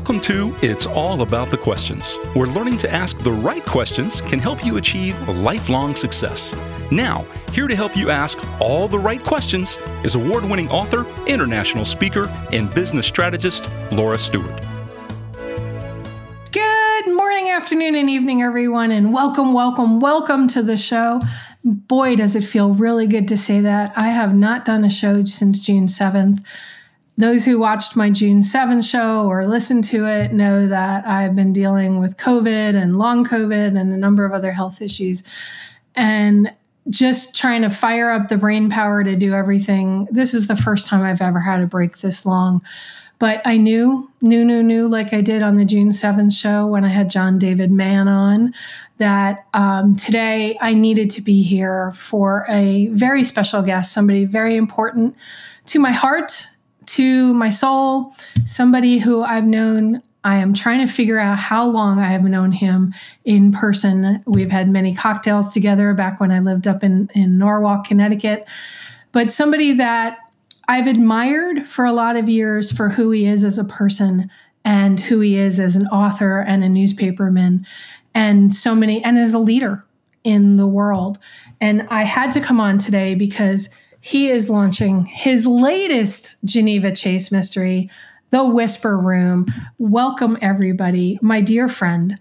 Welcome to It's All About the Questions, where learning to ask the right questions can help you achieve lifelong success. Now, here to help you ask all the right questions is award winning author, international speaker, and business strategist Laura Stewart. Good morning, afternoon, and evening, everyone, and welcome, welcome, welcome to the show. Boy, does it feel really good to say that. I have not done a show since June 7th. Those who watched my June 7th show or listened to it know that I've been dealing with COVID and long COVID and a number of other health issues. And just trying to fire up the brain power to do everything. This is the first time I've ever had a break this long. But I knew, knew, knew, knew, like I did on the June 7th show when I had John David Mann on, that um, today I needed to be here for a very special guest, somebody very important to my heart to my soul, somebody who I've known. I am trying to figure out how long I have known him in person. We've had many cocktails together back when I lived up in, in Norwalk, Connecticut. But somebody that I've admired for a lot of years for who he is as a person and who he is as an author and a newspaperman and so many and as a leader in the world. And I had to come on today because he is launching his latest Geneva Chase mystery, The Whisper Room. Welcome, everybody. My dear friend,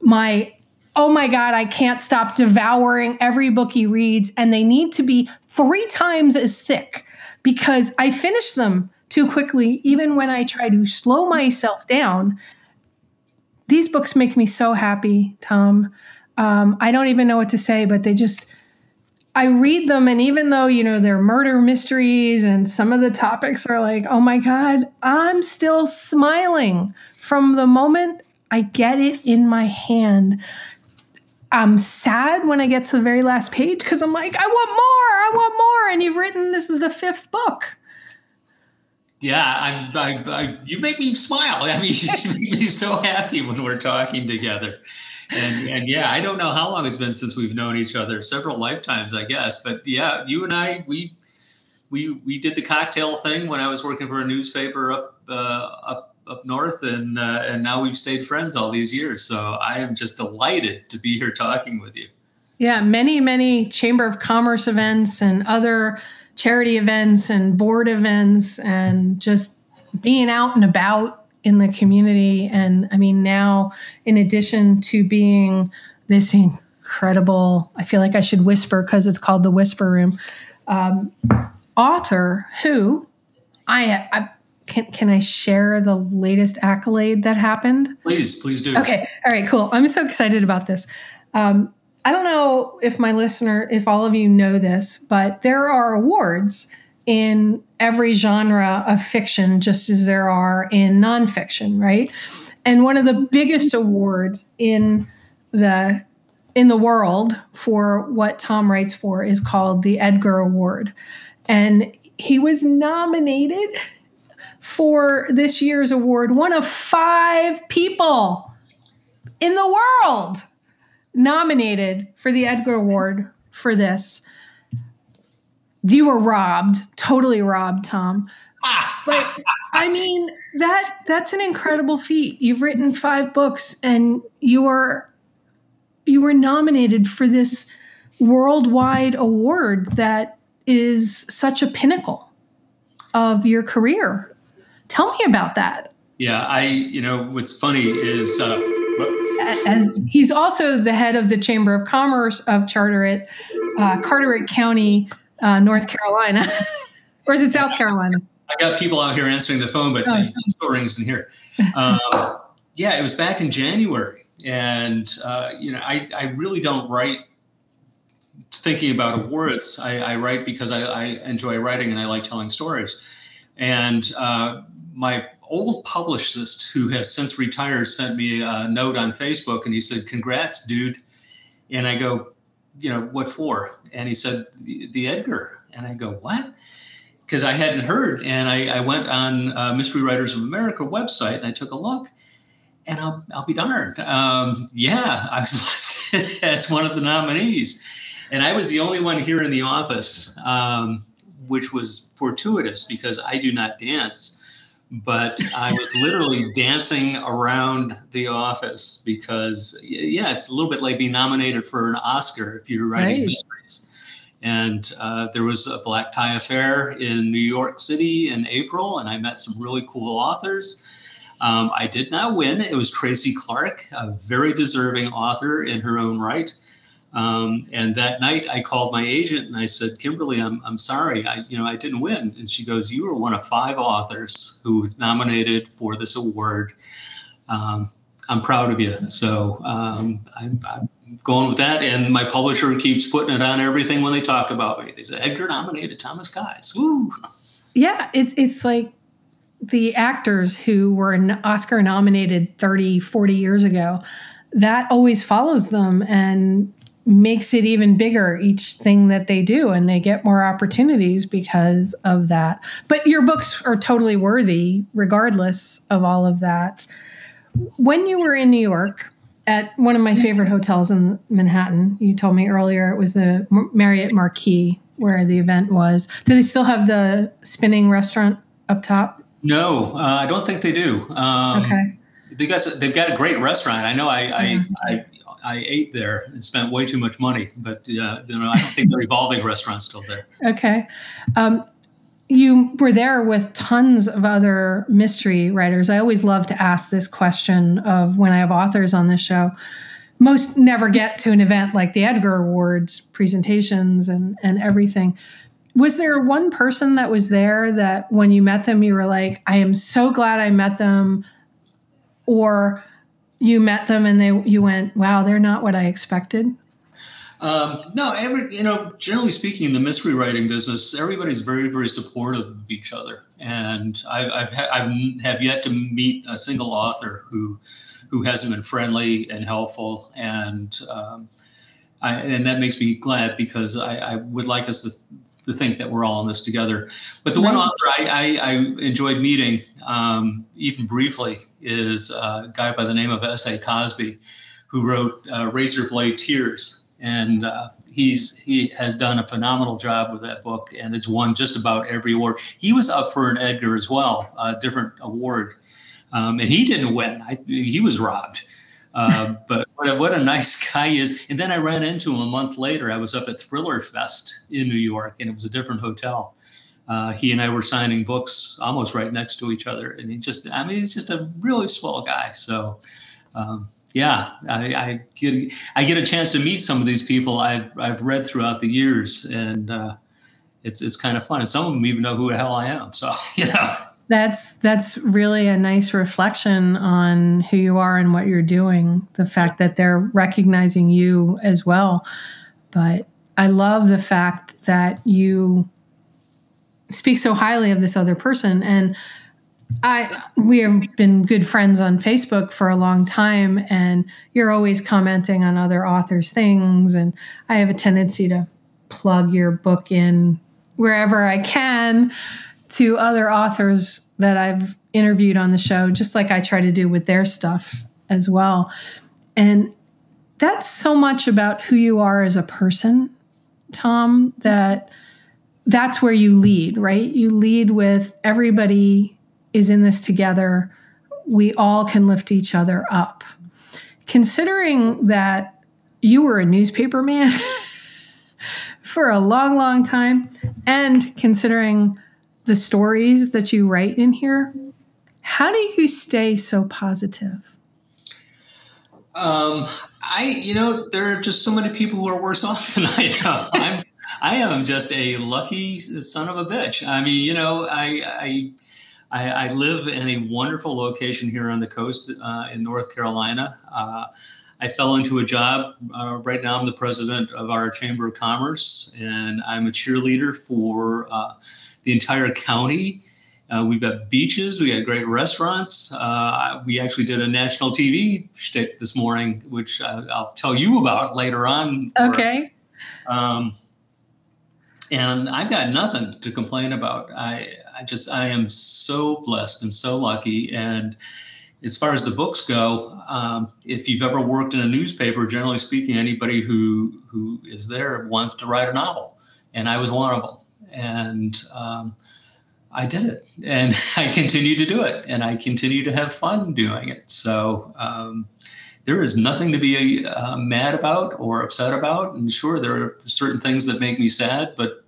my oh my God, I can't stop devouring every book he reads, and they need to be three times as thick because I finish them too quickly, even when I try to slow myself down. These books make me so happy, Tom. Um, I don't even know what to say, but they just I read them, and even though, you know, they're murder mysteries and some of the topics are like, oh my God, I'm still smiling from the moment I get it in my hand. I'm sad when I get to the very last page because I'm like, I want more, I want more. And you've written this is the fifth book. Yeah, I'm, I, I, you make me smile. I mean, you make me so happy when we're talking together and and yeah, I don't know how long it's been since we've known each other. Several lifetimes, I guess. But yeah, you and I, we we we did the cocktail thing when I was working for a newspaper up uh, up up north, and uh, and now we've stayed friends all these years. So I am just delighted to be here talking with you. Yeah, many many Chamber of Commerce events and other charity events and board events, and just being out and about in the community. And I mean, now, in addition to being this incredible, I feel like I should whisper because it's called the Whisper Room, um, author who I, I can, can I share the latest accolade that happened? Please, please do. Okay. All right, cool. I'm so excited about this. Um, I don't know if my listener, if all of you know this, but there are awards in every genre of fiction, just as there are in nonfiction, right? And one of the biggest awards in the in the world for what Tom writes for is called the Edgar Award. And he was nominated for this year's award, one of five people in the world nominated for the Edgar Award for this you were robbed, totally robbed, Tom. but I mean that that's an incredible feat. You've written five books and you are you were nominated for this worldwide award that is such a pinnacle of your career. Tell me about that. Yeah, I you know what's funny is uh, as he's also the head of the Chamber of Commerce of Charter uh, Carteret County uh, North Carolina, or is it South Carolina? I got people out here answering the phone, but oh. the still rings in here. Um, yeah, it was back in January, and uh, you know, I I really don't write thinking about awards. I, I write because I, I, enjoy writing and I like telling stories. And uh, my old publicist, who has since retired, sent me a note on Facebook, and he said, "Congrats, dude." And I go, you know, what for? And he said, the, the Edgar. And I go, what? Because I hadn't heard. And I, I went on uh, Mystery Writers of America website and I took a look. And I'll, I'll be darned. Um, yeah, I was listed as one of the nominees. And I was the only one here in the office, um, which was fortuitous because I do not dance. But I was literally dancing around the office because, yeah, it's a little bit like being nominated for an Oscar if you're writing right. mysteries. And uh, there was a black tie affair in New York City in April, and I met some really cool authors. Um, I did not win. It was Tracy Clark, a very deserving author in her own right. Um, and that night, I called my agent and I said, "Kimberly, I'm, I'm sorry, I you know I didn't win." And she goes, "You were one of five authors who nominated for this award. Um, I'm proud of you." So um, I'm, I'm, going with that. And my publisher keeps putting it on everything when they talk about me. They say, "Edgar nominated Thomas Kies." Woo! Yeah, it's it's like the actors who were an Oscar nominated 30, 40 years ago. That always follows them and makes it even bigger each thing that they do and they get more opportunities because of that. But your books are totally worthy regardless of all of that. When you were in new york at one of my favorite hotels in manhattan you told me earlier it was the marriott marquis where the event was. Do they still have the spinning restaurant up top? No uh, i don't think they do. Um, okay. they got, they've got a great restaurant. I know I, mm-hmm. I, I I ate there and spent way too much money. But uh, you know, I don't think the revolving restaurant's still there. Okay. Um, you were there with tons of other mystery writers. I always love to ask this question of when I have authors on this show. Most never get to an event like the Edgar Awards presentations and, and everything. Was there one person that was there that when you met them, you were like, I am so glad I met them? Or you met them and they you went, wow, they're not what I expected? Um, no, every you know, generally speaking, in the mystery writing business, everybody's very, very supportive of each other, and I've I've, ha- I've have yet to meet a single author who who hasn't been friendly and helpful, and um, I, and that makes me glad because I, I would like us to to think that we're all in this together. But the right. one author I, I, I enjoyed meeting, um, even briefly, is a guy by the name of S.A. Cosby, who wrote uh, Razor Blade Tears. And uh, he's he has done a phenomenal job with that book, and it's won just about every award. He was up for an Edgar as well, a different award, um, and he didn't win. I, he was robbed. Uh, but what a, what a nice guy he is. And then I ran into him a month later. I was up at Thriller Fest in New York, and it was a different hotel. Uh, he and I were signing books almost right next to each other, and he just, I mean, he's just a really swell guy. So, um, yeah, I, I, get I get a chance to meet some of these people I've I've read throughout the years, and uh, it's it's kind of fun. And some of them even know who the hell I am. So, you know. That's that's really a nice reflection on who you are and what you're doing. The fact that they're recognizing you as well. But I love the fact that you speak so highly of this other person and I we have been good friends on Facebook for a long time and you're always commenting on other authors things and I have a tendency to plug your book in wherever I can to other authors that I've interviewed on the show, just like I try to do with their stuff as well. And that's so much about who you are as a person, Tom, that that's where you lead, right? You lead with everybody is in this together. We all can lift each other up. Considering that you were a newspaper man for a long, long time, and considering the stories that you write in here, how do you stay so positive? Um, I, you know, there are just so many people who are worse off than I am. I'm, I am just a lucky son of a bitch. I mean, you know, I, I, I, I live in a wonderful location here on the coast uh, in North Carolina. Uh, I fell into a job. Uh, right now, I'm the president of our Chamber of Commerce, and I'm a cheerleader for uh, the entire county. Uh, we've got beaches, we got great restaurants. Uh, we actually did a national TV shtick this morning, which I, will tell you about later on. Okay. Um, and I've got nothing to complain about. I, I just, I am so blessed and so lucky. And as far as the books go, um, if you've ever worked in a newspaper, generally speaking, anybody who who is there wants to write a novel, and I was one of them and um, I did it, and I continue to do it, and I continue to have fun doing it. So um, there is nothing to be uh, mad about or upset about. And sure, there are certain things that make me sad, but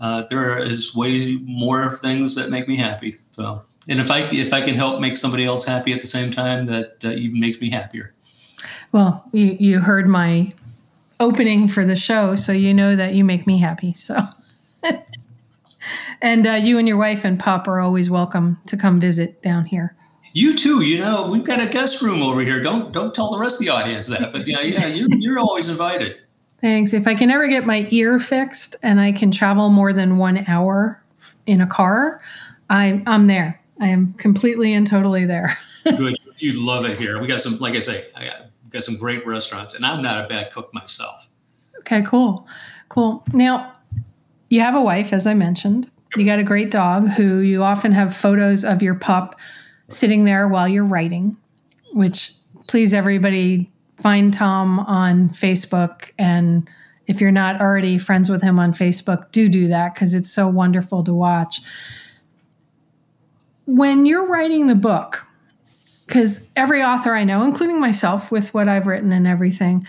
uh, there is way more things that make me happy. So, and if I if I can help make somebody else happy at the same time, that uh, even makes me happier. Well, you you heard my opening for the show, so you know that you make me happy. So. and uh, you and your wife and Pop are always welcome to come visit down here. You too. You know, we've got a guest room over here. Don't don't tell the rest of the audience that. But yeah, yeah, you, you're always invited. Thanks. If I can ever get my ear fixed and I can travel more than one hour in a car, I'm I'm there. I am completely and totally there. Good. You love it here. We got some, like I say, I got, got some great restaurants, and I'm not a bad cook myself. Okay, cool, cool. Now, you have a wife, as I mentioned. You got a great dog who you often have photos of your pup sitting there while you're writing, which please everybody find Tom on Facebook. And if you're not already friends with him on Facebook, do do that because it's so wonderful to watch. When you're writing the book, because every author I know, including myself with what I've written and everything,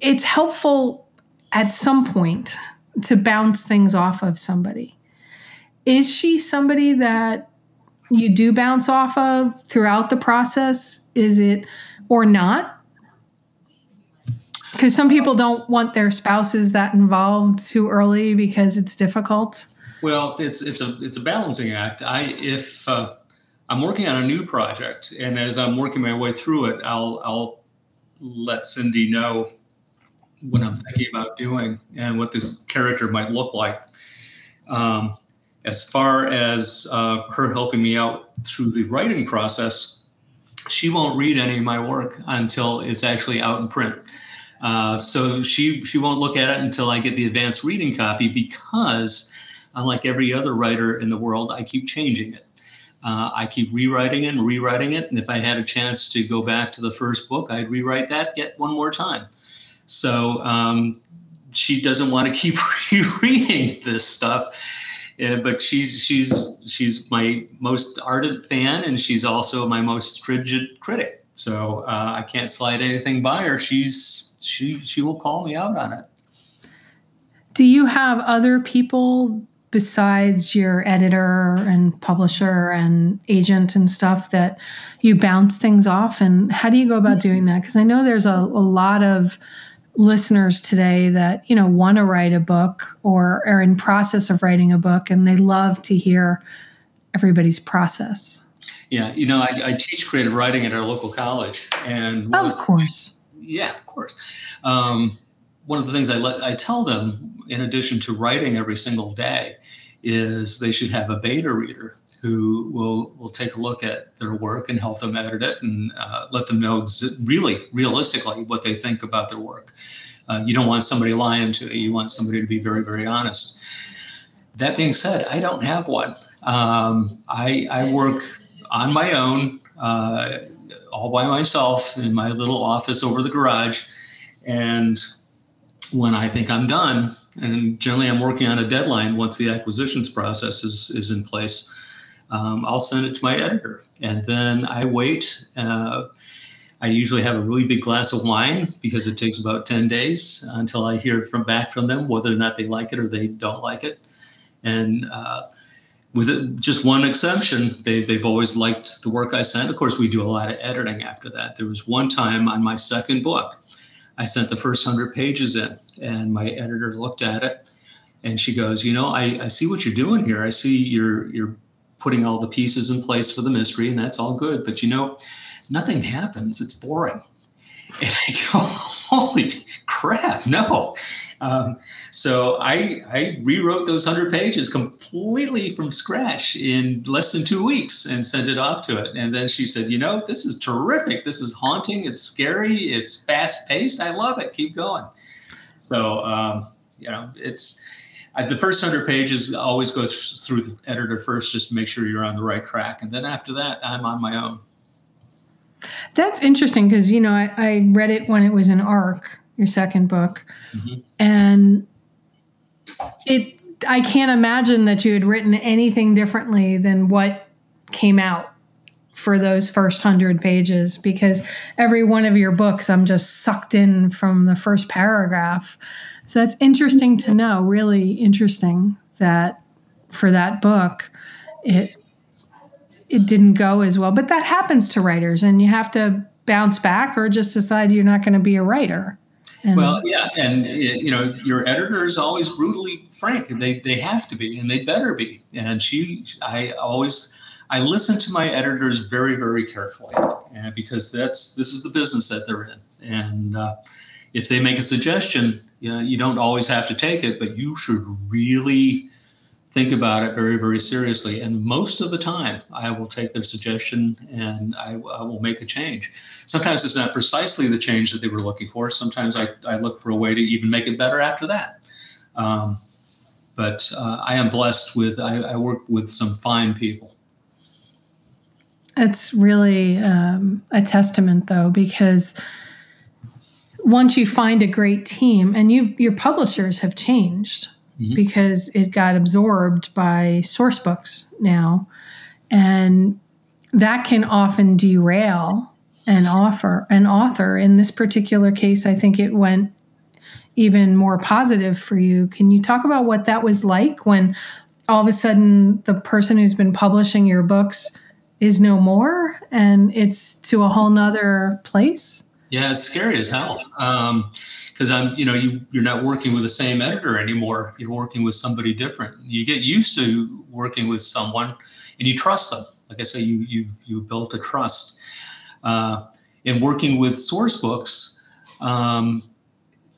it's helpful at some point to bounce things off of somebody. Is she somebody that you do bounce off of throughout the process? Is it or not? Because some people don't want their spouses that involved too early because it's difficult. Well, it's it's a it's a balancing act. I if uh, I'm working on a new project, and as I'm working my way through it, I'll I'll let Cindy know what I'm thinking about doing and what this character might look like. Um, as far as uh, her helping me out through the writing process, she won't read any of my work until it's actually out in print. Uh, so she she won't look at it until I get the advanced reading copy because, unlike every other writer in the world, I keep changing it. Uh, I keep rewriting it and rewriting it, and if I had a chance to go back to the first book, I'd rewrite that yet one more time. So um, she doesn't want to keep reading this stuff. Uh, but she's she's she's my most ardent fan, and she's also my most stringent critic. So uh, I can't slide anything by her. She's she she will call me out on it. Do you have other people besides your editor and publisher and agent and stuff that you bounce things off? And how do you go about doing that? Because I know there's a, a lot of listeners today that you know want to write a book or are in process of writing a book and they love to hear everybody's process. Yeah you know i, I teach creative writing at our local college and of course. Yeah of course. Um, one of the things i let i tell them in addition to writing every single day is they should have a beta reader who will will take a look at their work and help them edit it and uh, let them know ex- really realistically what they think about their work. Uh, you don't want somebody lying to you. You want somebody to be very very honest. That being said, I don't have one. Um, I, I work on my own, uh, all by myself in my little office over the garage, and when I think I'm done, and generally I'm working on a deadline once the acquisitions process is, is in place um, I'll send it to my editor. And then I wait. Uh, I usually have a really big glass of wine because it takes about 10 days until I hear from back from them whether or not they like it or they don't like it. And uh, with it, just one exception, they, they've always liked the work I sent. Of course, we do a lot of editing after that. There was one time on my second book, I sent the first 100 pages in, and my editor looked at it and she goes, You know, I, I see what you're doing here. I see you're, you're putting all the pieces in place for the mystery, and that's all good. But you know, nothing happens. It's boring. And I go, holy crap, no. Um, so I, I rewrote those 100 pages completely from scratch in less than two weeks and sent it off to it. And then she said, You know, this is terrific. This is haunting. It's scary. It's fast paced. I love it. Keep going. So, um, you know, it's, I, the first hundred pages always go th- through the editor first, just to make sure you're on the right track, and then after that, I'm on my own. That's interesting because you know I, I, read it when it was in ARC, your second book, mm-hmm. and it I can't imagine that you had written anything differently than what came out for those first hundred pages because every one of your books I'm just sucked in from the first paragraph. So that's interesting to know, really interesting that for that book it it didn't go as well. But that happens to writers and you have to bounce back or just decide you're not going to be a writer. And well, yeah, and you know, your editor is always brutally frank. They they have to be, and they better be. And she, I always, I listen to my editors very very carefully, because that's this is the business that they're in. And uh, if they make a suggestion, you know, you don't always have to take it, but you should really think about it very, very seriously. And most of the time, I will take their suggestion and I, I, will make a change. Sometimes it's not precisely the change that they were looking for. Sometimes I, I look for a way to even make it better after that. Um, but uh, I am blessed with, I, I, work with some fine people. It's really um, a testament, though, because once you find a great team and you your publishers have changed mm-hmm. because it got absorbed by Sourcebooks now. And that can often derail an offer an author. In this particular case, I think it went even more positive for you. Can you talk about what that was like when all of a sudden the person who's been publishing your books is no more and it's to a whole nother place? Yeah, it's scary as hell. Um, because I'm, you know, you you're not working with the same editor anymore. You're working with somebody different. You get used to working with someone, and you trust them. Like I say, you you you built a trust. Uh, in working with Sourcebooks, um,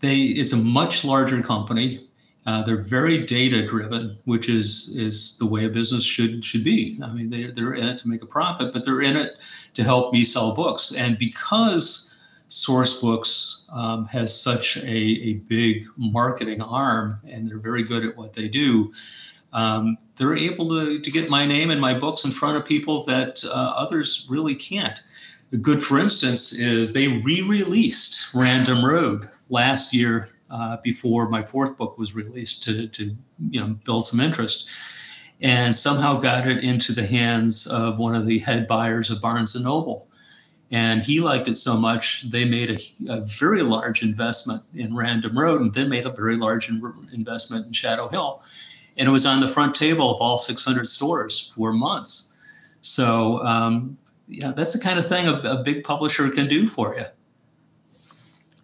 they it's a much larger company. Uh, they're very data driven, which is is the way a business should should be. I mean, they they're in it to make a profit, but they're in it to help me sell books. And because Sourcebooks um, has such a, a big marketing arm and they're very good at what they do. Um, they're able to, to get my name and my books in front of people that uh, others really can't. Good, for instance, is they re released Random Road last year uh, before my fourth book was released to, to you know, build some interest and somehow got it into the hands of one of the head buyers of Barnes and Noble. And he liked it so much, they made a, a, very large investment in Random Road and then made a very large in, investment in Shadow Hill. And it was on the front table of all 600 stores for months. So, um, yeah, that's the kind of thing a, a big publisher can do for you.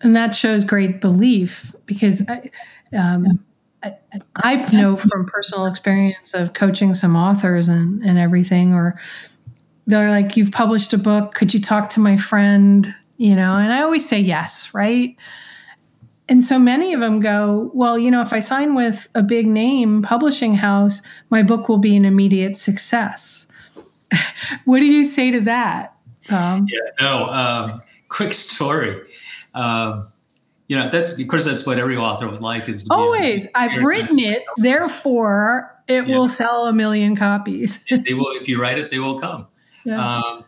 And that shows great belief because I, um, I, I know from personal experience of coaching some authors and, and everything, or they're like, You've published a book. Could you talk to my friend? You know, and I always say yes, right? And so many of them go, Well, you know, if I sign with a big name publishing house, my book will be an immediate success. what do you say to that? Um, yeah, no, um, quick story. Um, you know, that's of course that's what every author would like is always. I've written it, therefore it yeah. will sell a million copies. they will, if you write it, they will come. Um,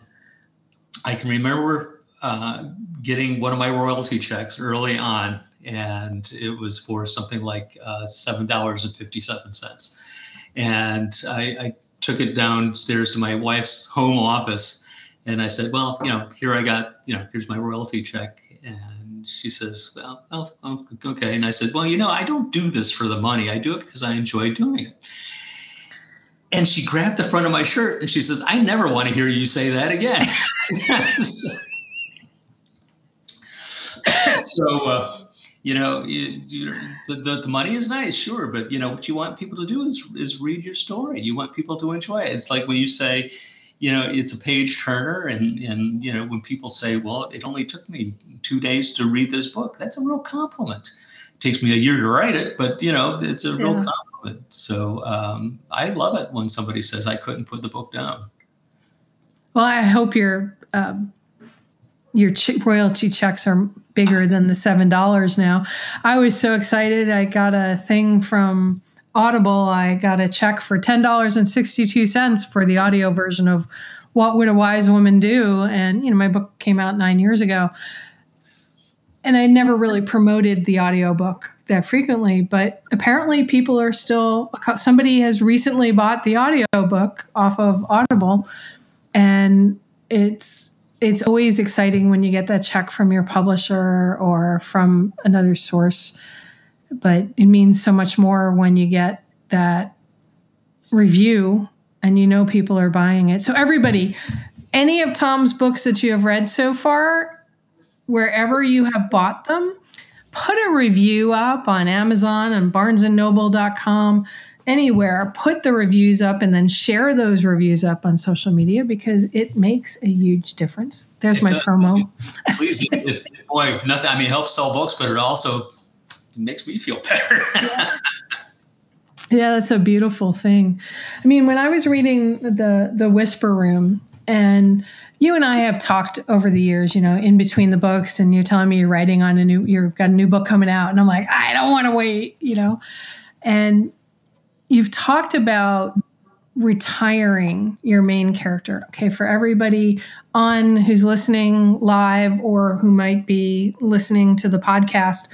I can remember uh, getting one of my royalty checks early on, and it was for something like uh, seven dollars and fifty-seven cents. And I, I, took it downstairs to my wife's home office, and I said, "Well, you know, here I got, you know, here's my royalty check." And she says, "Well, oh, oh okay." And I said, "Well, you know, I don't do this for the money. I do it because I enjoy doing it." And she grabbed the front of my shirt and she says, I never want to hear you say that again. so, uh, you know, you, you, the, the, the, money is nice, sure, but you know what you want people to do is is read your story. You want people to enjoy it. It's like when you say, you know, it's a page turner, and and you know when people say, well, it only took me two days to read this book. That's a real compliment. It takes me a year to write it, but you know, it's a yeah. real compliment it. So um, I love it when somebody says I couldn't put the book down. Well, I hope your um, your ch- royalty checks are bigger than the seven dollars now. I was so excited. I got a thing from Audible. I got a check for ten dollars and sixty two cents for the audio version of "What Would a Wise Woman Do?" And you know, my book came out nine years ago. And I never really promoted the audiobook that frequently, but apparently people are still somebody has recently bought the audiobook off of Audible and it's it's always exciting when you get that check from your publisher or from another source, but it means so much more when you get that review and you know people are buying it. So everybody, any of Tom's books that you have read so far, wherever you have bought them, put a review up on Amazon and barnesandnoble.com, anywhere. Put the reviews up and then share those reviews up on social media because it makes a huge difference. There's it my does. promo. Please, if, boy, nothing, I mean, helps sell books, but it also makes me feel better. yeah. yeah, that's a beautiful thing. I mean, when I was reading the the Whisper Room and you and I have talked over the years, you know, in between the books, and you're telling me you're writing on a new, you've got a new book coming out, and I'm like, I don't want to wait, you know, and you've talked about retiring your main character. Okay, for everybody on who's listening live or who might be listening to the podcast,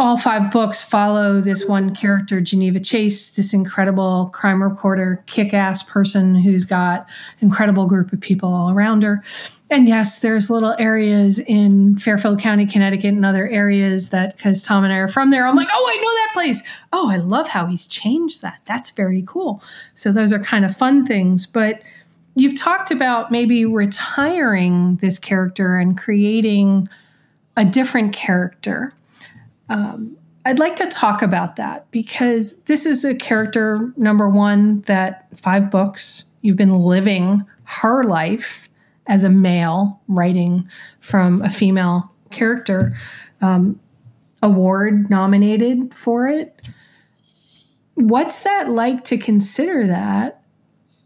all five books follow this one character, Geneva Chase, this incredible crime reporter, kick ass person who's got incredible group of people all around her. And yes, there's little areas in Fairfield County, Connecticut, and other areas that, because Tom and I are from there, I'm like, oh, I know that place. Oh, I love how he's changed that. That's very cool. So those are kind of fun things. But you've talked about maybe retiring this character and creating a different character um, I'd like to talk about that because this is a character, number one, that five books, you've been living her life as a male, writing from a female character, um, award nominated for it. What's that like to consider that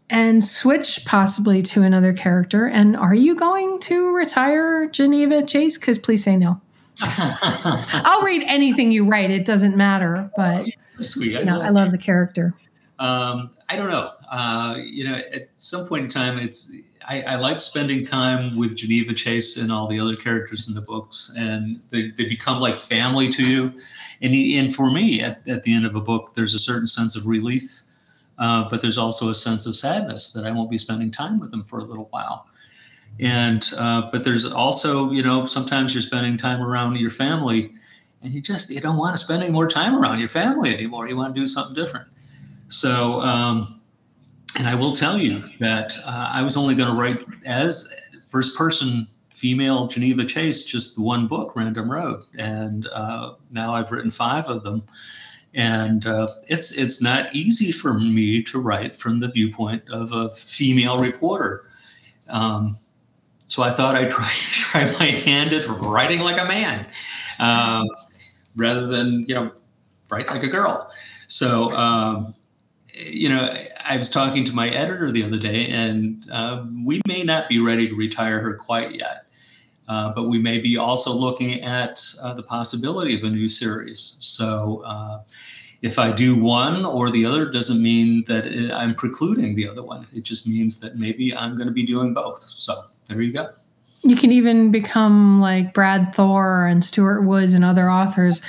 and switch possibly to another character? And are you going to retire Geneva Chase? Because please say no. I'll read anything you write. It doesn't matter. But sweet. I, you know, I love the character. Um, I don't know. Uh, you know, at some point in time, it's I, I, like spending time with Geneva Chase and all the other characters in the books, and they, they become like family to you. And and for me, at, at the end of a book, there's a certain sense of relief, uh, but there's also a sense of sadness that I won't be spending time with them for a little while and uh, but there's also you know sometimes you're spending time around your family and you just you don't want to spend any more time around your family anymore. You want to do something different. So um, and i will tell you that uh, i was only going to write as first person female geneva chase just one book random road. And uh, now i've written five of them. And uh, it's it's not easy for me to write from the viewpoint of a female reporter. Um, so I thought I'd try, try my hand at writing like a man um, rather than, you know, write like a girl. So, um, you know, I was talking to my editor the other day, and uh, we may not be ready to retire her quite yet. Uh, but we may be also looking at uh, the possibility of a new series. So, uh, if I do one or the other, doesn't mean that I'm precluding the other one. It just means that maybe I'm going to be doing both. So, there you go. You can even become like Brad Thor and Stuart Woods and other authors.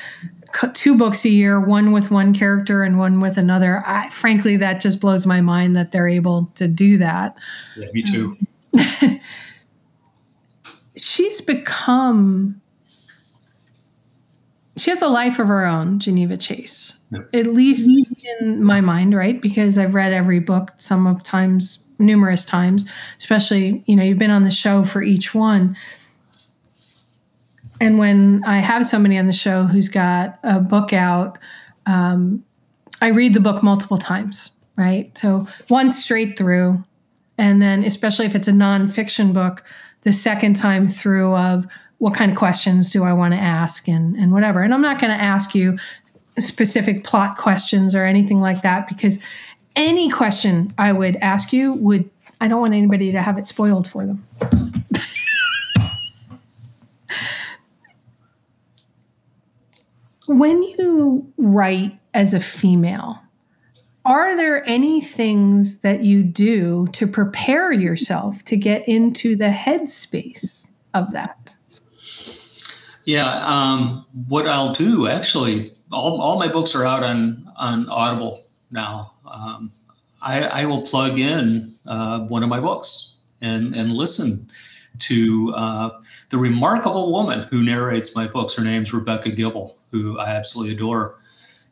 Two books a year, one with one character and one with another. I, frankly, that just blows my mind that they're able to do that. Yeah, me too. she's become she has a life of her own, Geneva Chase. At least in my mind, right? Because I've read every book some of times, numerous times, especially, you know, you've been on the show for each one. And when I have somebody on the show who's got a book out, um, I read the book multiple times, right? So once straight through, and then especially if it's a nonfiction book, the second time through of what kind of questions do I want to ask and, and whatever. And I'm not going to ask you specific plot questions or anything like that because any question I would ask you would, I don't want anybody to have it spoiled for them. when you write as a female, are there any things that you do to prepare yourself to get into the headspace of that? Yeah, um, what I'll do actually, all, all my books are out on on Audible now. Um, I, I, will plug in uh, one of my books and and listen to uh, the remarkable woman who narrates my books. Her name's Rebecca Gibel, who I absolutely adore,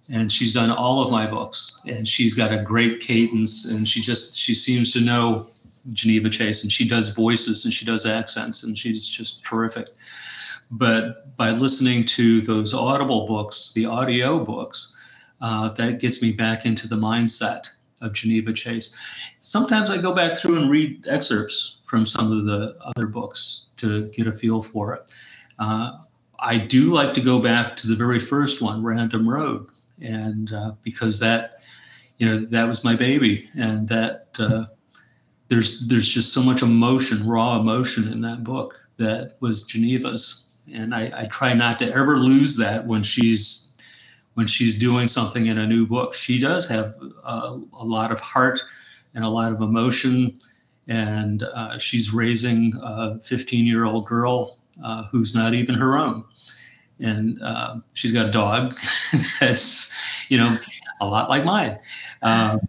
and she's done all of my books. And she's got a great cadence, and she just she seems to know Geneva Chase, and she does voices and she does accents, and she's just terrific. But by listening to those Audible books, the audio books, uh, that gets me back into the mindset of Geneva Chase. Sometimes I go back through and read excerpts from some of the other books to get a feel for it. Uh, I do like to go back to the very first one, Random Road, and uh, because that, you know, that was my baby, and that uh, there's there's just so much emotion, raw emotion in that book that was Geneva's, and I, I try not to ever lose that when she's when she's doing something in a new book. She does have a, a lot of heart and a lot of emotion and uh, she's raising a 15 year old girl uh, who's not even her own. And uh, she's got a dog that's, you know, a lot like mine. Um,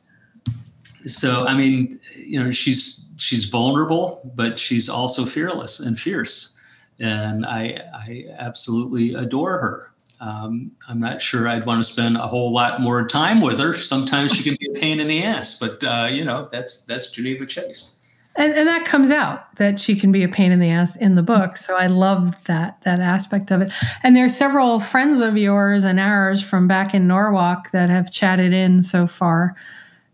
so, I mean, you know, she's she's vulnerable, but she's also fearless and fierce, and I I absolutely adore her. Um, I'm not sure I'd want to spend a whole lot more time with her. Sometimes she can be a pain in the ass, but uh, you know that's that's Geneva Chase. And, and that comes out that she can be a pain in the ass in the book. So I love that that aspect of it. And there's several friends of yours and ours from back in Norwalk that have chatted in so far.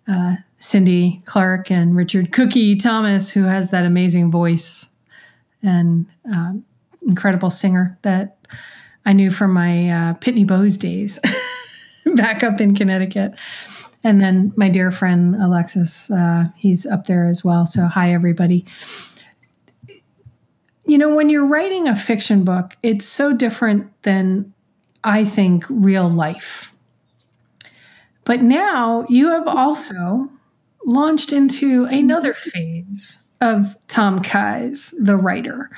Uh, Cindy Clark and Richard Cookie Thomas, who has that amazing voice and um, incredible singer that I knew from my uh, Pitney Bowes days back up in Connecticut. And then my dear friend Alexis, uh, he's up there as well. So, hi, everybody. You know, when you're writing a fiction book, it's so different than I think real life. But now you have also launched into another phase of Tom Kies, the writer.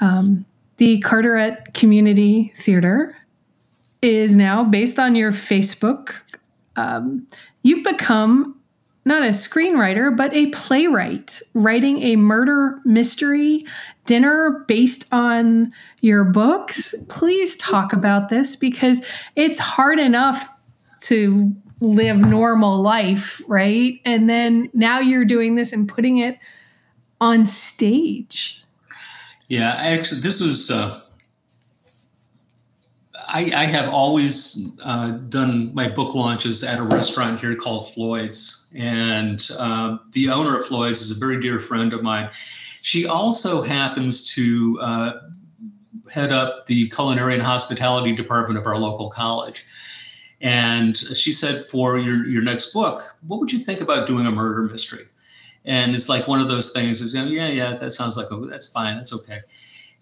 Um, the Carteret Community Theater is now based on your Facebook um, you've become not a screenwriter, but a playwright, writing a murder mystery dinner based on your books. Please talk about this because it's hard enough to live normal life, right? And then now you're doing this and putting it on stage. Yeah, actually, this was uh, I, I have always uh, done my book launches at a restaurant here called Floyd's. And uh, the owner of Floyd's is a very dear friend of mine. She also happens to uh, head up the culinary and hospitality department of our local college. And she said, for your, your next book, what would you think about doing a murder mystery? And it's like one of those things is, yeah, yeah, that sounds like, oh, that's fine, that's okay.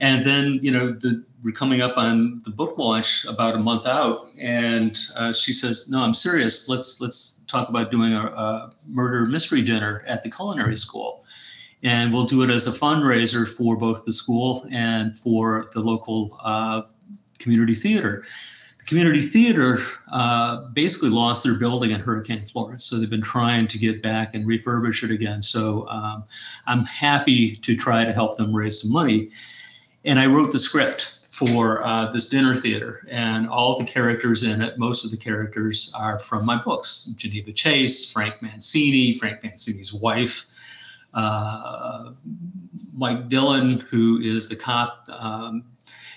And then, you know, the, we're coming up on the book launch about a month out, and uh, she says, "No, I'm serious. Let's let's talk about doing a, a, murder mystery dinner at the culinary school, and we'll do it as a fundraiser for both the school and for the local uh, community theater." The community theater uh, basically lost their building in Hurricane Florence, so they've been trying to get back and refurbish it again. So um, I'm happy to try to help them raise some money and I wrote the script for uh, this dinner theater, and all the characters in it, most of the characters are from my books: Geneva Chase, Frank Mancini, Frank Mancini's wife, uh, Mike Dillon, who is the cop. Um,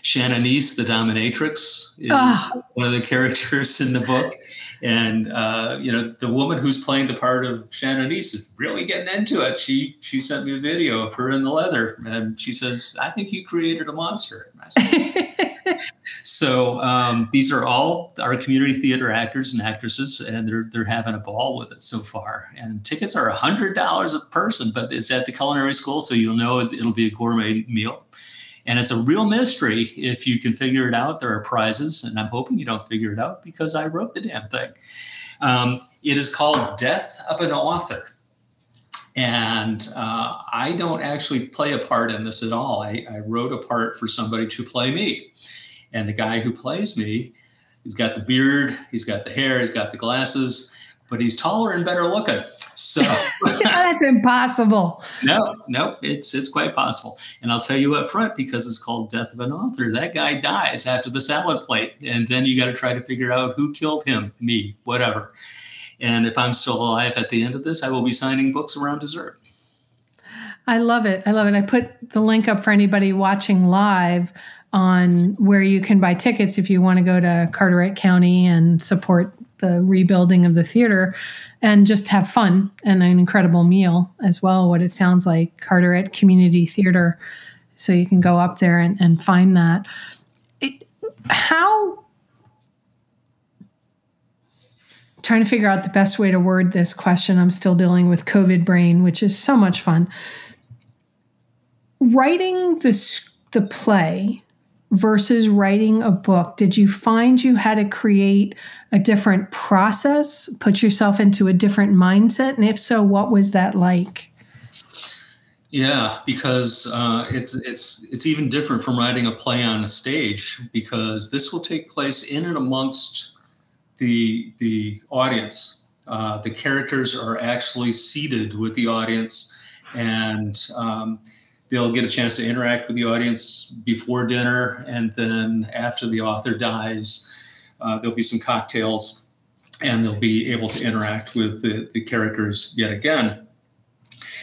Shannon East, the dominatrix, is oh. one of the characters in the book. And uh, you know, the woman who's playing the part of Shannon East is really getting into it. She she sent me a video of her in the leather, and she says, "I think you created a monster." so um, these are all our community theater actors and actresses, and they're they're having a ball with it so far. And tickets are hundred dollars a person, but it's at the culinary school, so you'll know it'll be a gourmet meal. And it's a real mystery. If you can figure it out, there are prizes. And I'm hoping you don't figure it out because I wrote the damn thing. Um, it is called Death of an Author. And uh, I don't actually play a part in this at all. I, I, wrote a part for somebody to play me. And the guy who plays me, he's got the beard, he's got the hair, he's got the glasses, but he's taller and better looking. So that's impossible. No, no, it's it's quite possible. And I'll tell you up front because it's called Death of an Author. That guy dies after the salad plate, and then you got to try to figure out who killed him, me, whatever. And if I'm still alive at the end of this, I will be signing books around dessert. I love it. I love it. I put the link up for anybody watching live on where you can buy tickets if you want to go to Carteret County and support the rebuilding of the theater and just have fun and an incredible meal as well. What it sounds like, Carteret Community Theater. So you can go up there and, and find that. It, how trying to figure out the best way to word this question. I'm still dealing with COVID brain, which is so much fun. Writing the, the play versus writing a book, did you find you had to create a different process, put yourself into a different mindset? And if so, what was that like? Yeah, because uh, it's it's it's even different from writing a play on a stage because this will take place in and amongst the the audience. Uh, the characters are actually seated with the audience, and um, they'll get a chance to interact with the audience before dinner, and then after the author dies, uh, there'll be some cocktails, and they'll be able to interact with the, the characters yet again.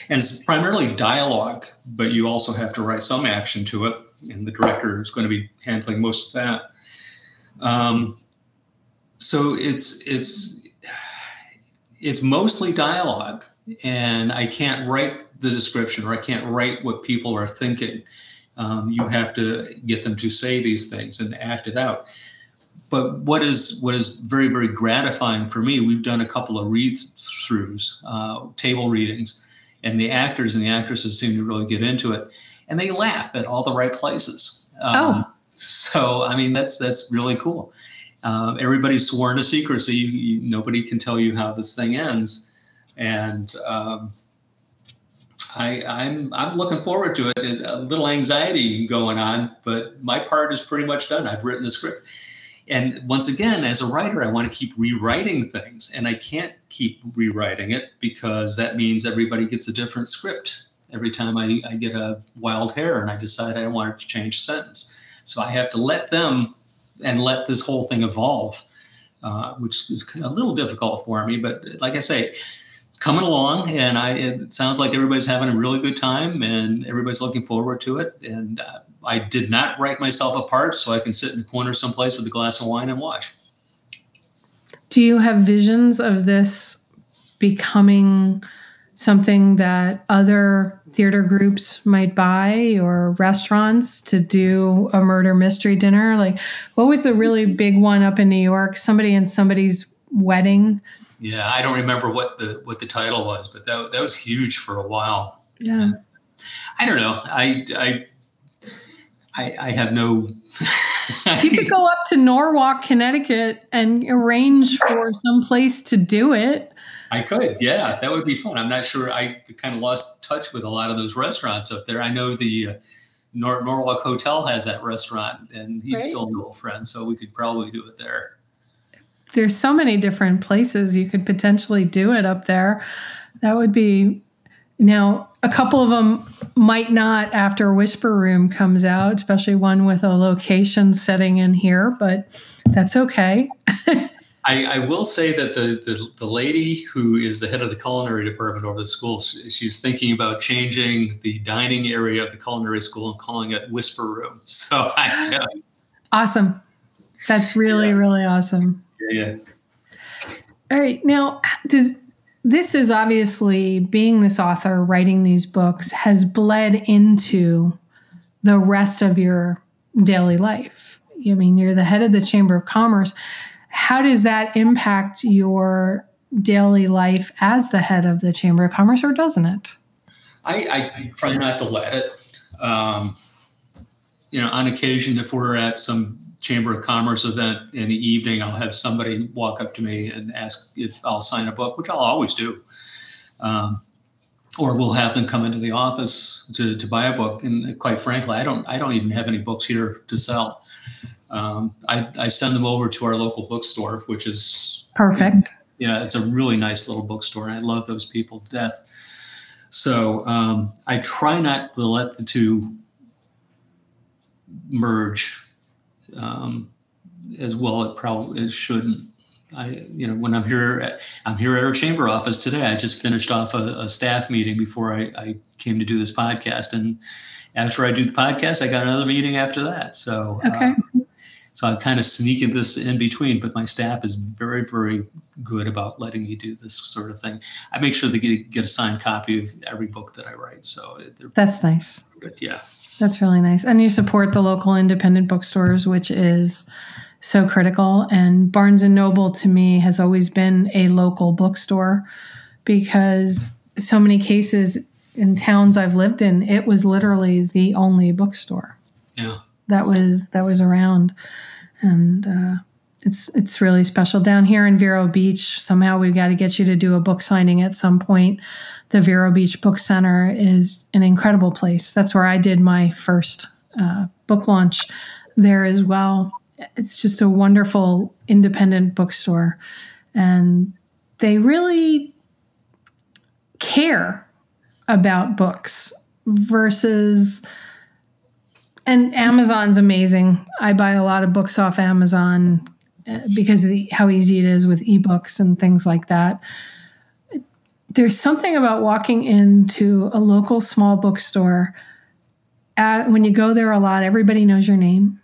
And it's primarily dialogue, but you also have to write some action to it, and the director is going to be handling most of that. Um, so it's it's it's mostly dialogue and i can't write the description or i can't write what people are thinking. Um, you have to get them to say these things and act it out. But what is what is very very gratifying for me we've done a couple of read throughs uh, table readings and the actors and the actresses seem to really get into it and they laugh at all the right places. Um, oh. so i mean that's that's really cool. Uh, everybody's sworn to secrecy. You, you, nobody can tell you how this thing ends, and um, I, I'm I'm looking forward to it. A little anxiety going on, but my part is pretty much done. I've written the script, and once again, as a writer, I want to keep rewriting things, and I can't keep rewriting it because that means everybody gets a different script every time I, I get a wild hair and I decide I want to change a sentence. So I have to let them and let this whole thing evolve, uh, which is a little difficult for me. But like I say, it's coming along, and I it sounds like everybody's having a really good time, and everybody's looking forward to it. And uh, I did not write myself apart, so I can sit in the corner someplace with a glass of wine and watch. Do you have visions of this becoming something that other theater groups might buy or restaurants to do a murder mystery dinner? Like, what was the really big one up in New York? Somebody in somebody's wedding. Yeah, I don't remember what the what the title was, but that that was huge for a while. Yeah, I don't know. I I I, I have no. you could go up to Norwalk, Connecticut, and arrange for some place to do it. I could, yeah, that would be fun. I'm not sure. I kind of lost touch with a lot of those restaurants up there. I know the uh, Nor- Norwalk Hotel has that restaurant, and he's right. still an old friend, so we could probably do it there. There's so many different places you could potentially do it up there. That would be now a couple of them might not after Whisper Room comes out, especially one with a location setting in here, but that's okay. I, I, will say that the, the, the lady who is the head of the culinary department over the school, she's thinking about changing the dining area of the culinary school and calling it Whisper Room. So I tell you. Awesome. That's really yeah. really awesome. Yeah. All right. Now, does this is obviously being this author, writing these books has bled into the rest of your daily life. I mean, you're the head of the Chamber of Commerce how does that impact your daily life as the head of the Chamber of Commerce, or doesn't it? I, I try not to let it. Um, you know, on occasion, if we're at some Chamber of Commerce event in the evening, I'll have somebody walk up to me and ask if I'll sign a book, which I'll always do. Um, or we'll have them come into the office to, to buy a book. And quite frankly, I don't I don't even have any books here to sell. um, I, I send them over to our local bookstore, which is perfect. Yeah, it's a really nice little bookstore, I love those people to death. So um, I try not to let the two merge um, as well. It probably it shouldn't. I, you know, when I'm here, I'm here at our chamber office today. I just finished off a, a staff meeting before I, I, came to do this podcast, and after I do the podcast, I got another meeting after that. So, okay. Uh, so I'm kind of sneaking this in between, but my staff is very, very good about letting me do this sort of thing. I make sure they get, get a signed copy of every book that I write. So that's nice. Good. Yeah. That's really nice. And you support the local independent bookstores, which is so critical. And Barnes and Noble to me has always been a local bookstore because so many cases in towns I've lived in, it was literally the only bookstore. Yeah. That was that was around. And uh, it's it's really special down here in Vero Beach. Somehow we've got to get you to do a book signing at some point. The Vero Beach Book Center is an incredible place. That's where I did my first uh, book launch there as well. It's just a wonderful independent bookstore, and they really care about books versus and Amazon's amazing. I buy a lot of books off Amazon uh, because of the, how easy it is with ebooks and things like that. There's something about walking into a local small bookstore. At, when you go there a lot, everybody knows your name.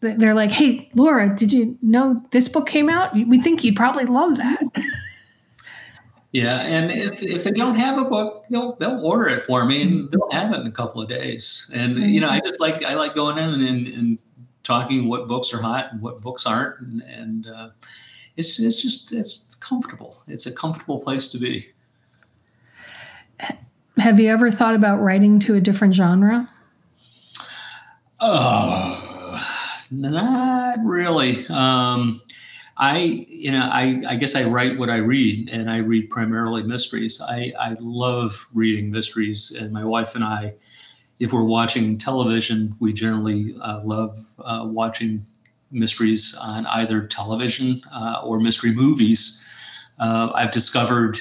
They're like, "Hey, Laura, did you know this book came out? We think you'd probably love that." Yeah, and if, if they don't have a book, they'll they'll order it for me, and they'll have it in a couple of days. And you know, I just like I like going in and, and talking what books are hot and what books aren't, and, and uh, it's it's just it's comfortable. It's a comfortable place to be. Have you ever thought about writing to a different genre? Oh, not really. Um, I, you know, I, I guess I write what I read, and I read primarily mysteries. I, I love reading mysteries, and my wife and I if we're watching television, we generally uh, love uh, watching mysteries on either television uh, or mystery movies. Uh, I've discovered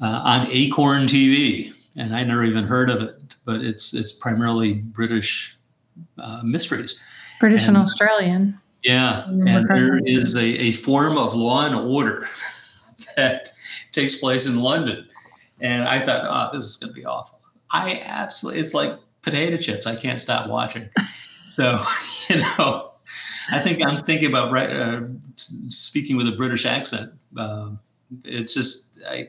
uh, on Acorn TV, and I never even heard of it, but it's it's primarily British uh, mysteries. British and, and Australian. Yeah, and there is a, a form of law and order that takes place in London. And I thought, oh, this is going to be awful. I absolutely, it's like potato chips. I can't stop watching. so, you know, I think I'm thinking about right, uh, speaking with a British accent. Um, it's just I.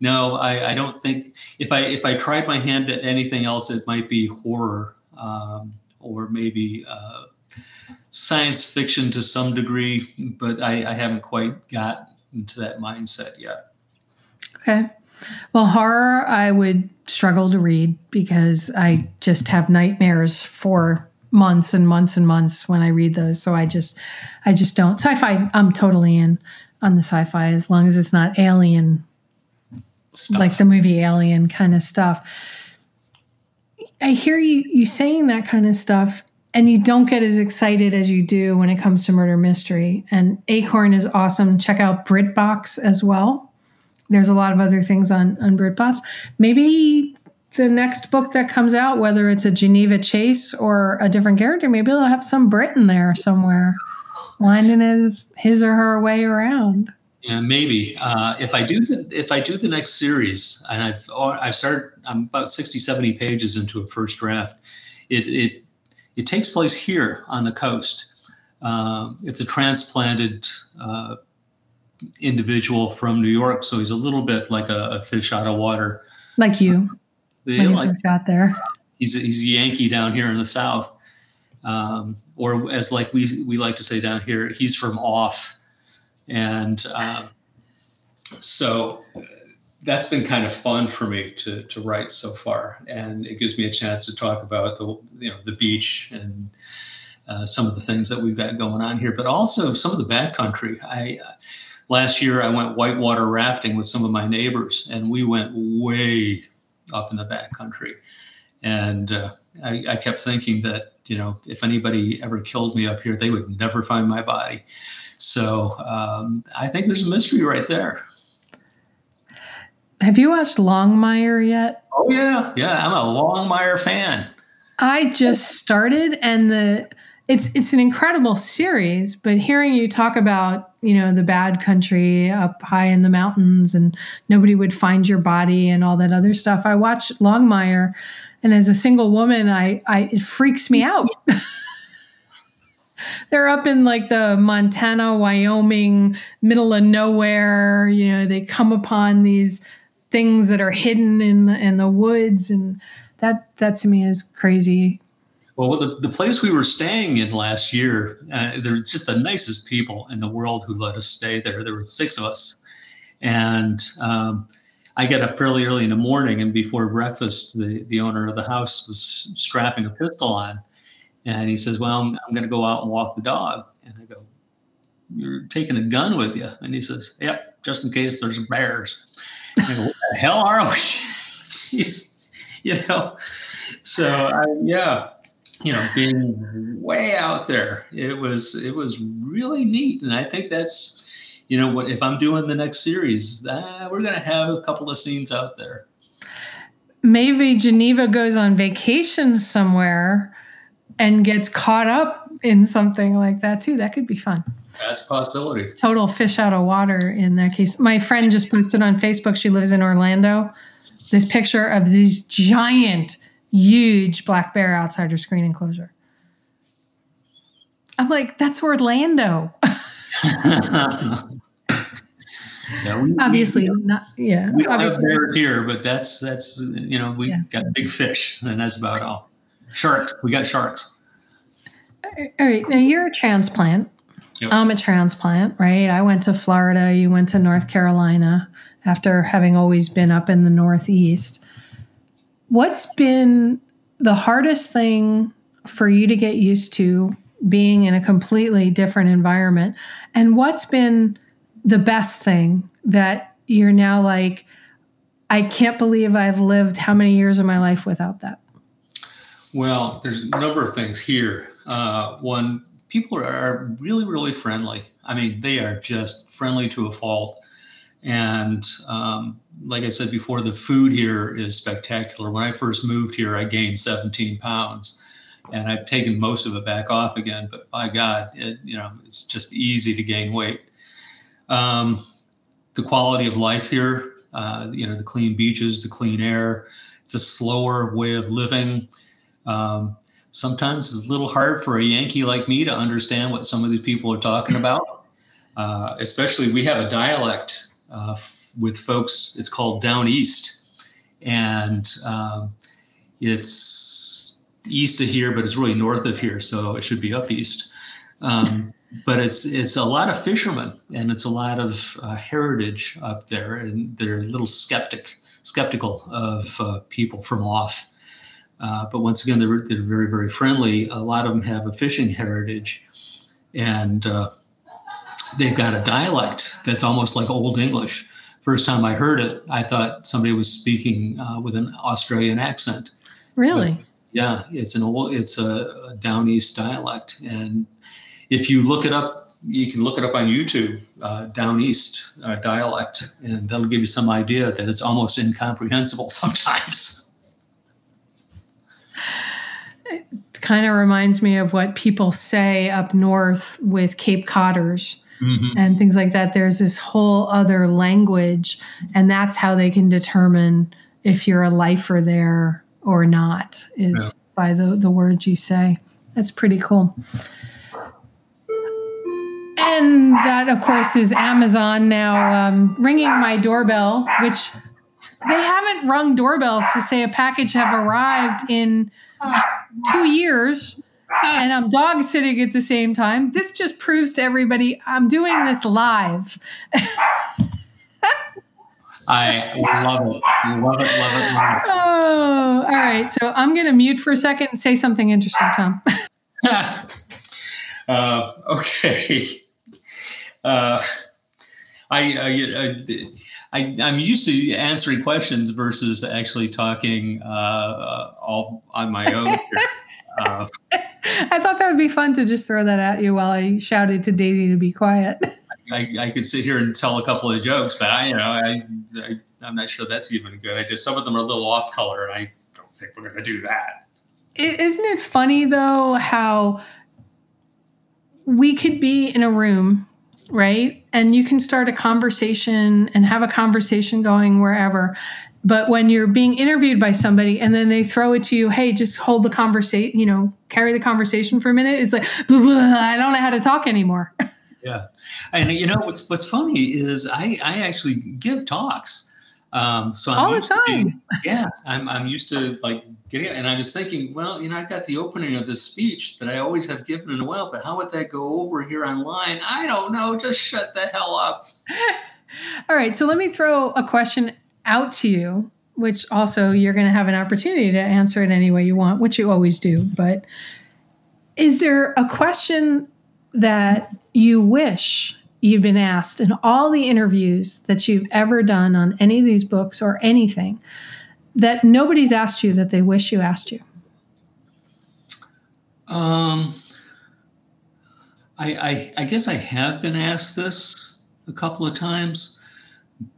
No, I, I, don't think if I if I tried my hand at anything else, it might be horror um, or maybe uh, science fiction to some degree, but I, I haven't quite got into that mindset yet. Okay. Well, horror, I would struggle to read because I just have nightmares for months and months and months when I read those. So I just, I just don't. Sci-fi, I'm totally in on the sci-fi as long as it's not alien, stuff. like the movie Alien kind of stuff. I hear you you saying that kind of stuff, and you don't get as excited as you do when it comes to murder mystery. And Acorn is awesome. Check out BritBox as well there's a lot of other things on on BritBox. Maybe the next book that comes out, whether it's a Geneva Chase or a different character, maybe they'll have some Brit in there somewhere, winding his his or her way around. Yeah, maybe. Uh, if I do the if I do the next series, and I've I've started, I'm about 60, 70 pages into a first draft. It it it takes place here on the coast. Uh, it's a transplanted uh, individual from New York, so he's a little bit like a, a fish out of water. Like you. Yeah, when like, got there. He's a, he's a Yankee down here in the South, um, or as like we we like to say down here, he's from off, and um, so that's been kind of fun for me to to write so far, and it gives me a chance to talk about the you know the beach and. Uh, some of the things that we've got going on here, but also some of the backcountry. I last year I went whitewater rafting with some of my neighbors, and we went way up in the back country. And uh, I, I, kept thinking that, you know, if anybody ever killed me up here, they would never find my body. So um, I think there's a mystery right there. Have you watched Longmire yet? Oh, yeah. Yeah. I'm a Longmire fan. I just started and the it's it's an incredible series, but hearing you talk about, you know, the bad country up high in the mountains and nobody would find your body and all that other stuff. I watched Longmire and as a single woman, I, I it freaks me out. They're up in like the Montana, Wyoming, middle of nowhere. You know, they come upon these things that are hidden in the in the woods, and that that to me is crazy. Well, the, the place we were staying in last year, uh, they're just the nicest people in the world who let us stay there. There were six of us, and um, I get up fairly early in the morning, and before breakfast, the, the owner of the house was strapping a pistol on. And he says, Well, I'm, I'm going to go out and walk the dog. And I go, You're taking a gun with you? And he says, Yep, just in case there's bears. And I go, What the hell are we? you know? So, I, yeah, you know, being way out there, it was, it was really neat. And I think that's, you know what if i'm doing the next series we're going to have a couple of scenes out there maybe geneva goes on vacation somewhere and gets caught up in something like that too that could be fun that's a possibility total fish out of water in that case my friend just posted on facebook she lives in orlando this picture of this giant huge black bear outside her screen enclosure i'm like that's orlando yeah, we, obviously we, not. Yeah, we don't obviously. have bears here, but that's that's you know we yeah. got big fish, and that's about all. Sharks, we got sharks. All right, now you're a transplant. Yep. I'm a transplant, right? I went to Florida. You went to North Carolina after having always been up in the Northeast. What's been the hardest thing for you to get used to being in a completely different environment? And what's been the best thing that you're now like, I can't believe I've lived how many years of my life without that? Well, there's a number of things here. Uh, one, people are really, really friendly. I mean, they are just friendly to a fault. And um, like I said before, the food here is spectacular. When I first moved here, I gained 17 pounds and I've taken most of it back off again. But by God, it, you know, it's just easy to gain weight. Um, the quality of life here, uh, you know, the clean beaches, the clean air. It's a slower way of living. Um, sometimes it's a little hard for a Yankee like me to understand what some of these people are talking about. Uh, especially, we have a dialect uh, with folks. It's called down east, and um, it's east of here, but it's really north of here, so it should be up east. Um, but it's it's a lot of fishermen and it's a lot of uh, heritage up there, and they're a little skeptic skeptical of uh, people from off. Uh, but once again, they're, they're very very friendly. A lot of them have a fishing heritage, and uh, they've got a dialect that's almost like Old English. First time I heard it, I thought somebody was speaking uh, with an Australian accent. Really? But yeah, it's an old, it's a, a down east dialect, and if you look it up, you can look it up on YouTube, uh, down east uh, dialect, and that'll give you some idea that it's almost incomprehensible sometimes. It kind of reminds me of what people say up north with Cape Codders. Mm-hmm. And things like that. There's this whole other language, and that's how they can determine if you're a lifer there or not is yeah. by the, the words you say. That's pretty cool. And that, of course, is Amazon now um, ringing my doorbell, which they haven't rung doorbells to say a package have arrived in two years and I'm dog sitting at the same time. This just proves to everybody I'm doing this live. I love it. Love it, love it, love it. Oh, all right. So I'm going to mute for a second and say something interesting, Tom. uh, okay. Uh, I, I, I, am used to answering questions versus actually talking uh, all on my own. uh, I thought that would be fun to just throw that at you while I shouted to Daisy to be quiet. I, I could sit here and tell a couple of jokes, but I, you know, I, I I'm not sure that's even good. I just some of them are a little off color, and I don't think we're going to do that. Isn't it funny though how we could be in a room, right? And you can start a conversation and have a conversation going wherever. But when you're being interviewed by somebody and then they throw it to you, hey, just hold the conversation, you know, carry the conversation for a minute, it's like, blah, blah, I don't know how to talk anymore. yeah. And you know, what's, what's funny is I, I actually give talks um, so I'm all the time. Being, yeah, I'm, I'm used to like getting, and I was thinking, well, you know, I got the opening of this speech that I always have given in a while, but how would that go over here online? I don't know. Just shut the hell up. all right. So let me throw a question out to you, which also you're going to have an opportunity to answer it any way you want, which you always do. But is there a question that you wish you've been asked in all the interviews that you've ever done on any of these books or anything that nobody's asked you that they wish you asked you? Um, I, I, I guess I have been asked this a couple of times,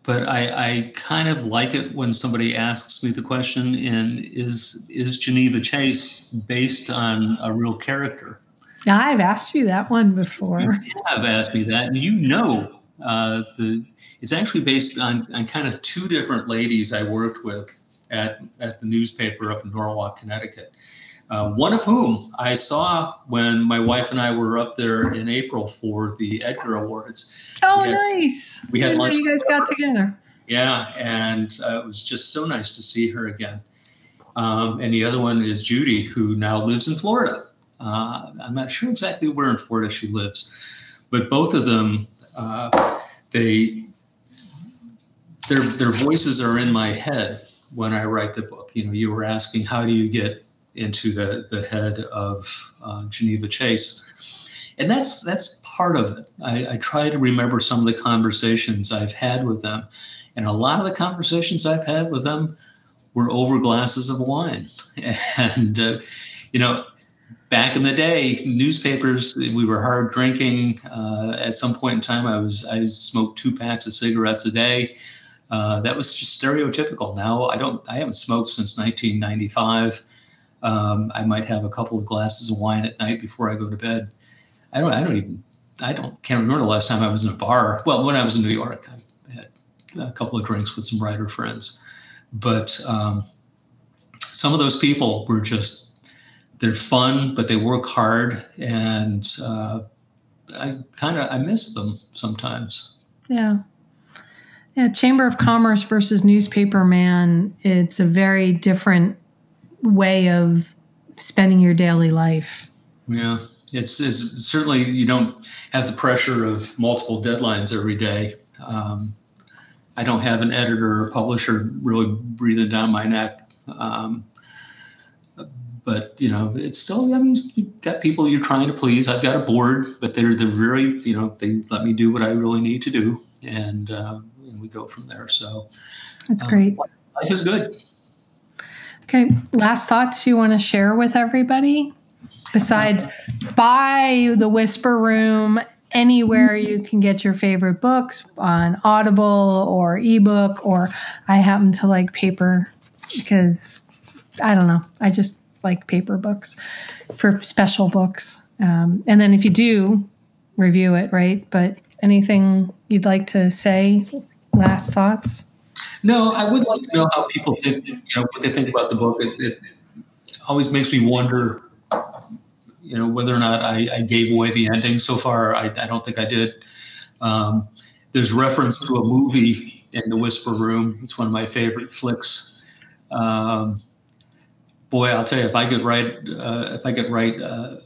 but I, I kind of like it when somebody asks me the question: "In is is Geneva Chase based on a real character?" I've asked you that one before. You have asked me that, and you know uh, the it's actually based on, on kind of two different ladies I worked with at, at the newspaper up in Norwalk, Connecticut. Uh, one of whom I saw when my wife and I were up there in April for the Edgar Awards. Oh, we had, nice! We had lunch. You guys got together. Yeah, and uh, it was just so nice to see her again. Um, and the other one is Judy, who now lives in Florida. Uh, I'm not sure exactly where in Florida she lives, but both of them, uh, they their their voices are in my head when I write the book. You know, you were asking how do you get into the the head of uh, Geneva Chase, and that's that's part of it. I, I try to remember some of the conversations I've had with them, and a lot of the conversations I've had with them were over glasses of wine, and uh, you know back in the day, newspapers we were hard drinking. Uh, at some point in time, I was I smoked two packs of cigarettes a day. Uh, that was just stereotypical. Now I don't. I haven't smoked since 1995. Um, I might have a couple of glasses of wine at night before I go to bed. I don't. I don't even. I don't. Can't remember the last time I was in a bar. Well, when I was in New York, I had a couple of drinks with some writer friends. But um, some of those people were just they're fun, but they work hard, and uh, I kind of I miss them sometimes. Yeah. Yeah, Chamber of Commerce versus newspaper man, it's a very different way of spending your daily life. Yeah, it's, it's certainly you don't have the pressure of multiple deadlines every day. Um, I don't have an editor or publisher really breathing down my neck. Um, but you know, it's still. I mean, you've got people you're trying to please. I've got a board, but they're they're very, you know, they let me do what I really need to do, and uh, and we go from there. So that's um, great. Life is good. Okay, last thoughts you want to share with everybody besides buy the Whisper Room anywhere you can get your favorite books on Audible or ebook, or I happen to like paper because I don't know. I just like paper books for special books. Um, and then if you do, review it, right? But anything you'd like to say? Last thoughts? No, I would like to know how people think, you know, what they think about the book. It, it always makes me wonder, you know, whether or not I, I gave away the ending so far. I, I don't think I did. Um, there's reference to a movie in the Whisper Room. It's one of my favorite flicks. Um, boy, I'll tell you, if I could write, uh, if I could write uh,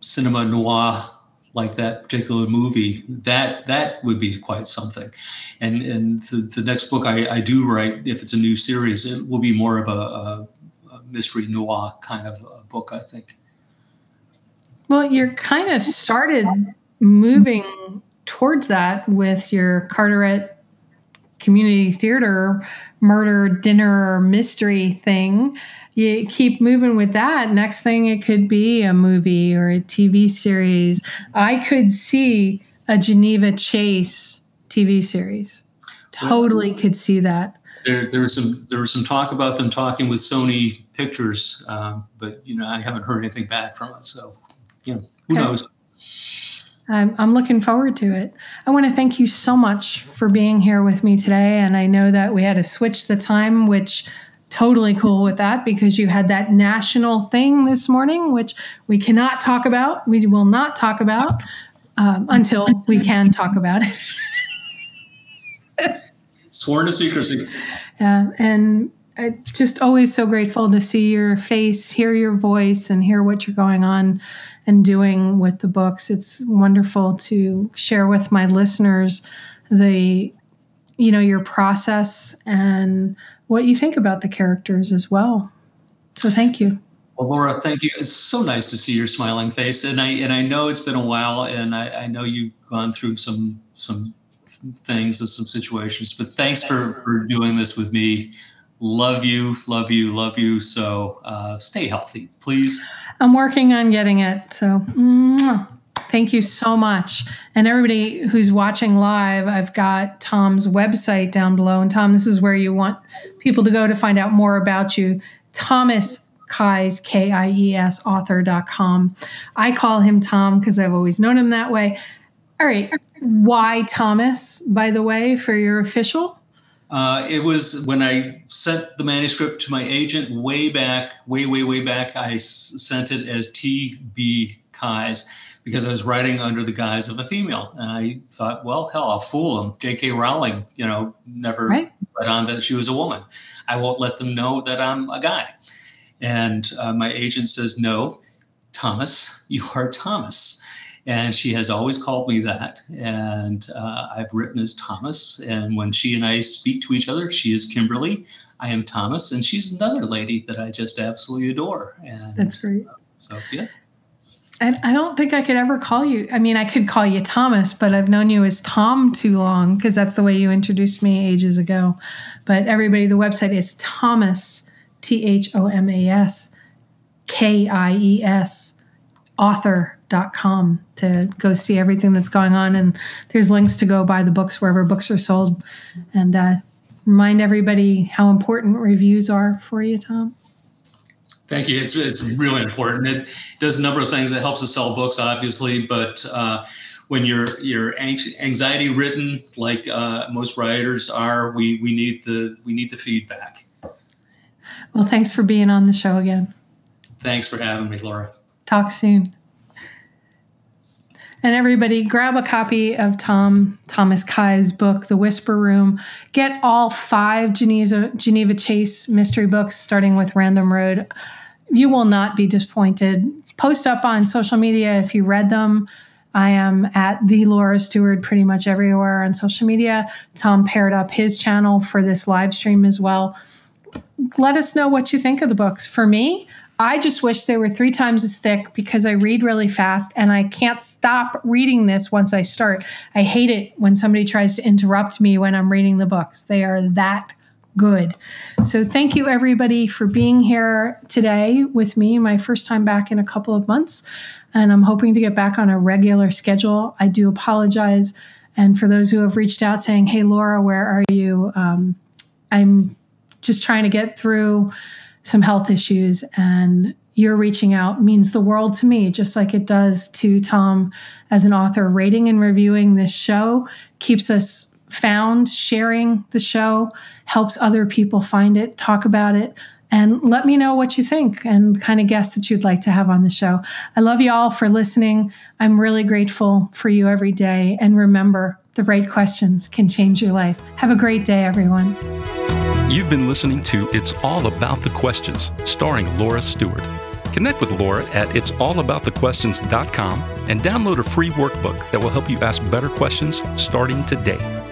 cinema noir like that particular movie, that that would be quite something. And and the, the next book I, I, do write, if it's a new series, it will be more of a, a, a mystery noir kind of book, I think. Well, you're kind of started moving towards that with your Carteret community theater murder dinner mystery thing you keep moving with that. Next thing, it could be a movie or a TV series. I could see a Geneva Chase TV series. Totally well, could see that. There, there was some there was some talk about them talking with Sony Pictures, um, but you know I haven't heard anything back from it. So, you know, who okay. knows? I'm, I'm looking forward to it. I want to thank you so much for being here with me today. And I know that we had to switch the time, which totally cool with that because you had that national thing this morning, which we cannot talk about. We will not talk about um, until we can talk about it. Sworn to secrecy. Yeah. And I'm just always so grateful to see your face, hear your voice, and hear what you're going on and doing with the books. It's wonderful to share with my listeners the you know your process and what you think about the characters as well. So thank you. Well, Laura, thank you. It's so nice to see your smiling face, and I and I know it's been a while, and I, I know you've gone through some some things and some situations, but thanks for for doing this with me. Love you, love you, love you. So uh, stay healthy, please. I'm working on getting it. So mwah. Thank you so much. And everybody who's watching live, I've got Tom's website down below. And Tom, this is where you want people to go to find out more about you. Thomas Kies, K I E S, author.com. I call him Tom because I've always known him that way. All right. Why Thomas, by the way, for your official? Uh, it was when I sent the manuscript to my agent way back, way, way, way back. I s- sent it as T.B. Kies because I was writing under the guise of a female. And I thought, well, hell, I'll fool them. J.K. Rowling, you know, never right. let on that she was a woman. I won't let them know that I'm a guy. And uh, my agent says, no, Thomas, you are Thomas and she has always called me that. And uh, I've written as Thomas. And when she and I speak to each other, she is Kimberly. I am Thomas, and she's another lady that I just absolutely adore. And that's great. Uh, so yeah. I, I don't think I could ever call you. I mean, I could call you Thomas, but I've known you as Tom too long because that's the way you introduced me ages ago. But everybody, the website is Thomas, T H O M A S, K I E S, author com to go see everything that's going on. And there's links to go buy the books wherever books are sold. And uh, remind everybody how important reviews are for you, Tom. Thank you. It's, it's really important. It does a number of things. It helps us sell books, obviously, but uh, when you're you're anxiety ridden, like uh, most writers are, we we need the we need the feedback. Well, thanks for being on the show again. Thanks for having me, Laura. Talk soon. And everybody, grab a copy of Tom Thomas Kies's book, The Whisper Room. Get all five Geneva, Geneva Chase mystery books, starting with Random Road. You will not be disappointed. Post up on social media if you read them. I am at the Laura Stewart pretty much everywhere on social media. Tom paired up his channel for this live stream as well. Let us know what you think of the books. For me, I just wish they were three times as thick because I read really fast and I can't stop reading this once I start. I hate it when somebody tries to interrupt me when I'm reading the books. They are that good. So thank you everybody for being here today with me, my first time back in a couple of months. And I'm hoping to get back on a regular schedule. I do apologize. And for those who have reached out saying, Hey, Laura, where are you? Um, I'm just trying to get through some health issues and your reaching out means the world to me, just like it does to Tom as an author. Rating and reviewing this show keeps us found, sharing the show helps other people find it, talk about it, and let me know what you think and kind of guests that you'd like to have on the show. I love you all for listening. I'm really grateful for you every day. And remember, the right questions can change your life. Have a great day, everyone. You've been listening to It's All About the Questions, starring Laura Stewart. Connect with Laura at it'sallaboutthequestions.com and download a free workbook that will help you ask better questions starting today.